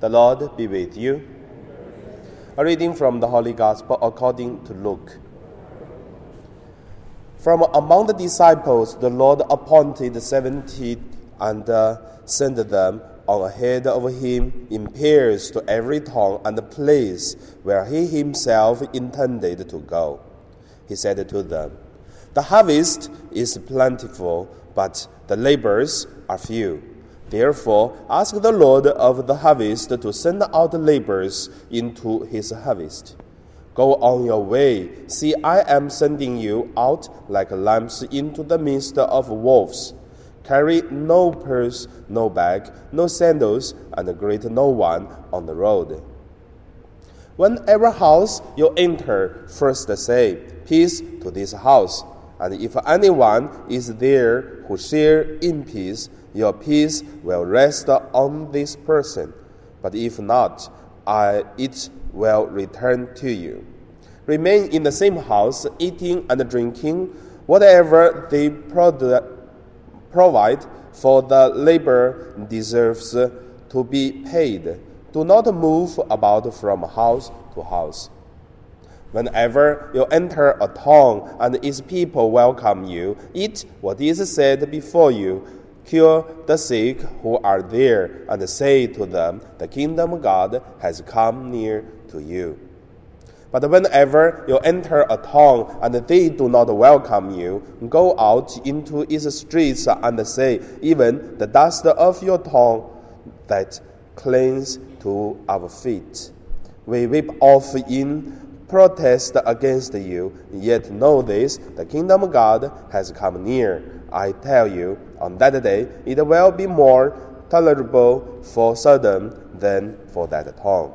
The Lord be with you. A reading from the Holy Gospel according to Luke. From among the disciples, the Lord appointed seventy and uh, sent them on ahead of him in pairs to every town and place where he himself intended to go. He said to them, The harvest is plentiful, but the laborers are few. Therefore, ask the Lord of the harvest to send out laborers into his harvest. Go on your way. See, I am sending you out like lambs into the midst of wolves. Carry no purse, no bag, no sandals, and greet no one on the road. Whenever house you enter, first say, Peace to this house. And if anyone is there who share in peace, your peace will rest on this person. But if not, I, it will return to you. Remain in the same house, eating and drinking whatever they produce provide for the labor deserves to be paid. Do not move about from house to house. Whenever you enter a town and its people welcome you, eat what is said before you, cure the sick who are there, and say to them, The kingdom of God has come near to you. But whenever you enter a town and they do not welcome you, go out into its streets and say, Even the dust of your town that clings to our feet. We weep off in protest against you, yet know this the kingdom of God has come near. I tell you, on that day it will be more tolerable for Sodom than for that town.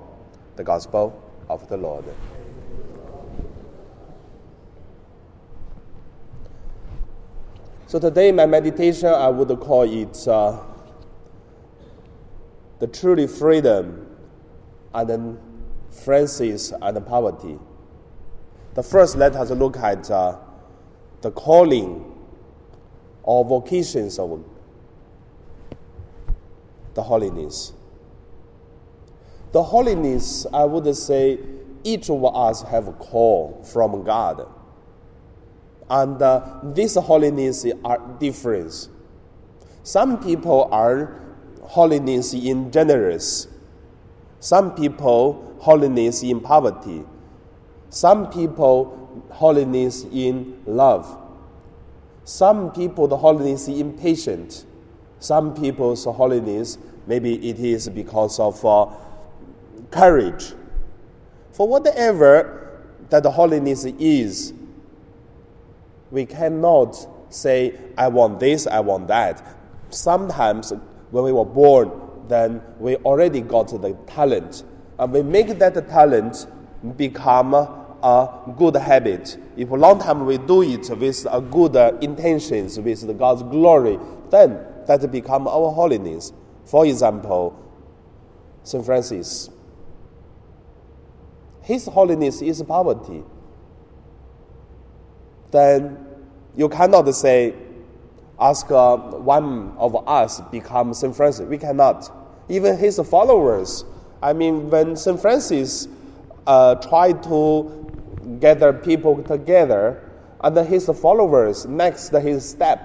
The Gospel of the Lord. So today, my meditation, I would call it uh, the truly freedom and then Francis and poverty. The first, let us look at uh, the calling or vocations of the holiness. The holiness, I would say, each of us have a call from God and uh, this holiness are different. Some people are holiness in generous. Some people holiness in poverty. Some people holiness in love. Some people the holiness in patient. Some people's holiness maybe it is because of uh, courage. For whatever that the holiness is, we cannot say, I want this, I want that. Sometimes when we were born, then we already got the talent. And we make that talent become a good habit. If a long time we do it with a good intentions, with God's glory, then that become our holiness. For example, St. Francis, his holiness is poverty then you cannot say, ask uh, one of us become St. Francis. We cannot. Even his followers, I mean, when St. Francis uh, tried to gather people together, and his followers, next his step,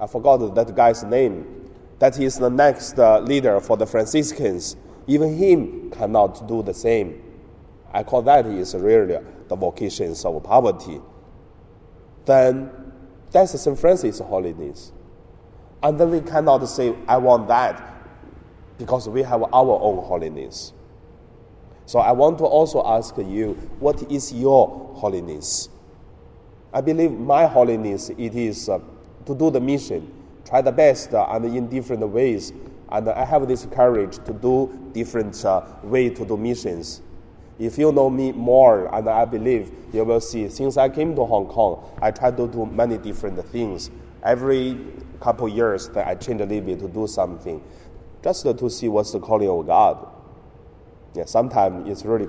I forgot that guy's name, that is the next uh, leader for the Franciscans. Even him cannot do the same. I call that is really the vocations of poverty then that's St. Francis' holiness. And then we cannot say, I want that, because we have our own holiness. So I want to also ask you, what is your holiness? I believe my holiness it is uh, to do the mission, try the best uh, and in different ways, and I have this courage to do different uh, way to do missions. If you know me more, and I believe you will see, since I came to Hong Kong, I try to do many different things. Every couple years, that I change a little bit to do something, just to see what's the calling of God. Yeah, sometimes it's really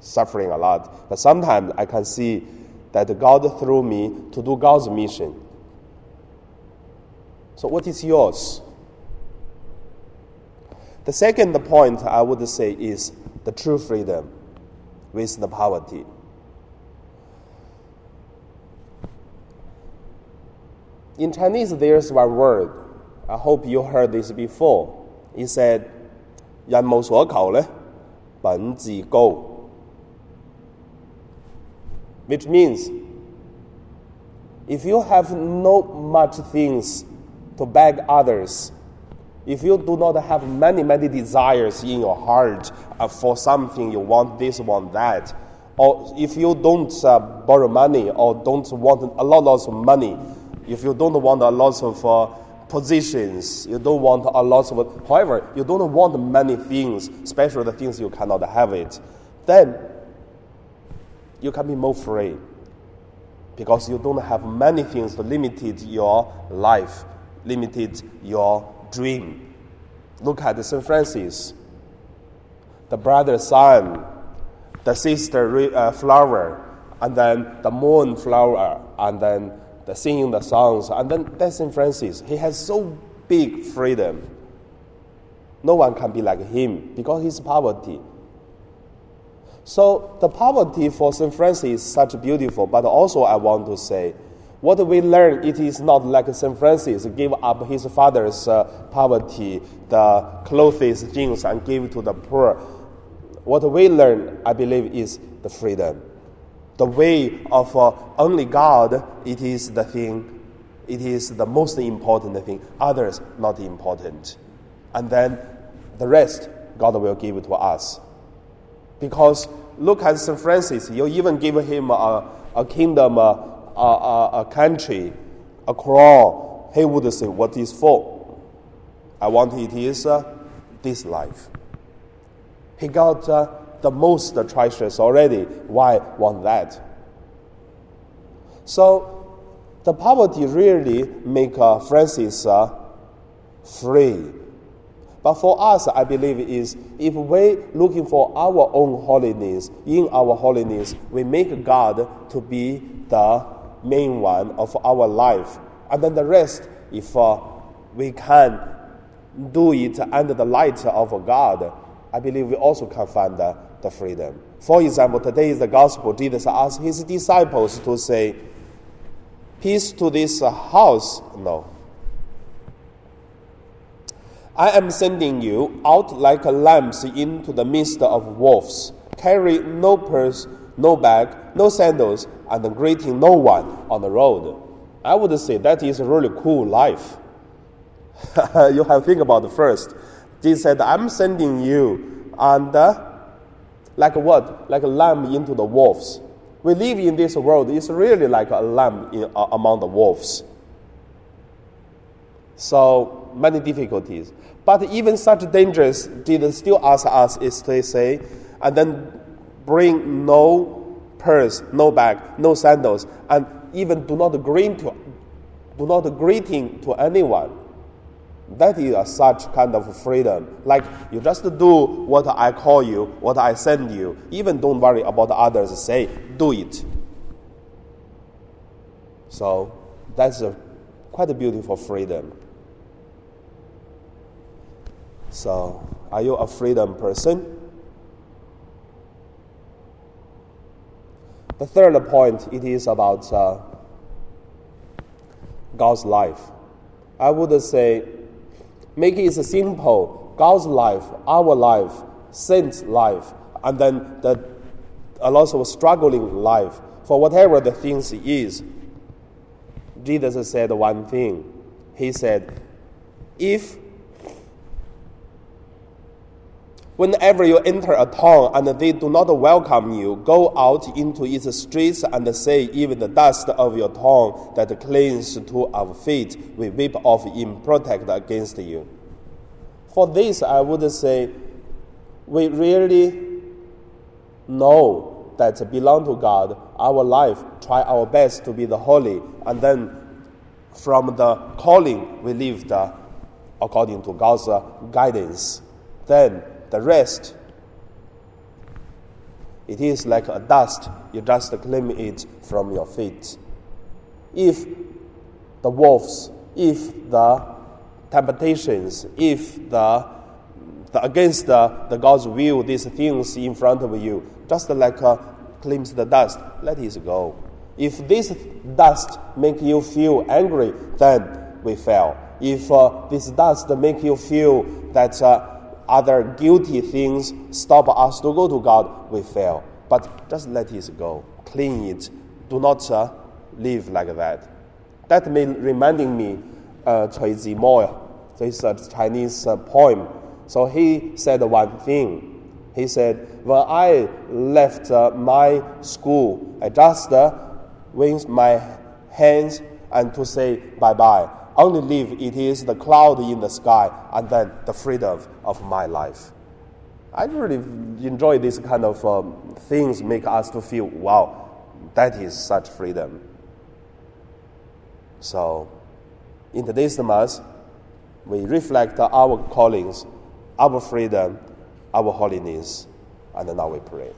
suffering a lot, but sometimes I can see that God through me to do God's mission. So, what is yours? The second point I would say is the true freedom with the poverty. In Chinese, there's one word. I hope you heard this before. It said, 人无所求咧，品自高. Which means, if you have no much things to beg others, if you do not have many, many desires in your heart uh, for something, you want this, want that, or if you don't uh, borrow money or don't want a lot, lots of money, if you don't want a lot of uh, positions, you don't want a lot of, however, you don't want many things, especially the things you cannot have it, then you can be more free because you don't have many things to limit your life, limited your dream. Look at St. Francis, the brother sun, the sister uh, flower, and then the moon flower, and then the singing the songs, and then that's St. Francis. He has so big freedom. No one can be like him because he's poverty. So the poverty for St. Francis is such beautiful, but also I want to say, what we learn, it is not like St. Francis give up his father's uh, poverty, the clothes, things, and give to the poor. What we learn, I believe, is the freedom. The way of uh, only God, it is the thing, it is the most important thing. Others, not important. And then the rest, God will give to us. Because look at St. Francis, you even give him a, a kingdom, a, a, a country, a crown. He would say, What is for? I want it is uh, this life. He got uh, the most treasures already. Why want that? So, the poverty really make uh, Francis uh, free. But for us, I believe is if we looking for our own holiness, in our holiness, we make God to be the main one of our life, and then the rest, if uh, we can do it under the light of God, I believe we also can find uh, the freedom. For example, today is the gospel. Jesus asked his disciples to say, Peace to this house. No. I am sending you out like lambs into the midst of wolves. Carry no purse, no bag, no sandals, and greeting no one on the road. I would say that is a really cool life. you have to think about it first. Jesus said, I'm sending you, and uh, like what? Like a lamb into the wolves. We live in this world, it's really like a lamb in, uh, among the wolves. So many difficulties. But even such dangers did still ask us is to say, and then bring no purse, no bag, no sandals, and even do not greet to, do not greeting to anyone. That is a, such kind of freedom. Like you just do what I call you, what I send you. Even don't worry about others say. Do it. So that's a quite a beautiful freedom. So, are you a freedom person? The third point it is about uh, God's life. I would say Make it simple. God's life, our life, saint's life, and then the a lot of struggling life for whatever the things is. Jesus said one thing. He said, if Whenever you enter a town and they do not welcome you, go out into its streets and say, Even the dust of your town that clings to our feet, we wipe off in protect against you. For this, I would say, we really know that belong to God, our life, try our best to be the holy, and then from the calling, we live the, according to God's guidance. Then the rest, it is like a dust, you just claim it from your feet. If the wolves, if the temptations, if the the, against the, the God's will, these things in front of you, just like uh, cleans the dust, let it go. If this dust make you feel angry, then we fail. If uh, this dust make you feel that uh, other guilty things stop us to go to God, we fail. But just let it go. Clean it. Do not uh, live like that. That may reminding me uh, Cui Zimo. This is a Chinese uh, poem. So he said one thing. He said, When I left uh, my school, I just uh, my hands and to say bye bye. Only leave it is the cloud in the sky and then the freedom of my life. I really enjoy this kind of um, things make us to feel wow, that is such freedom. So, in today's mass, we reflect our callings, our freedom, our holiness, and now we pray.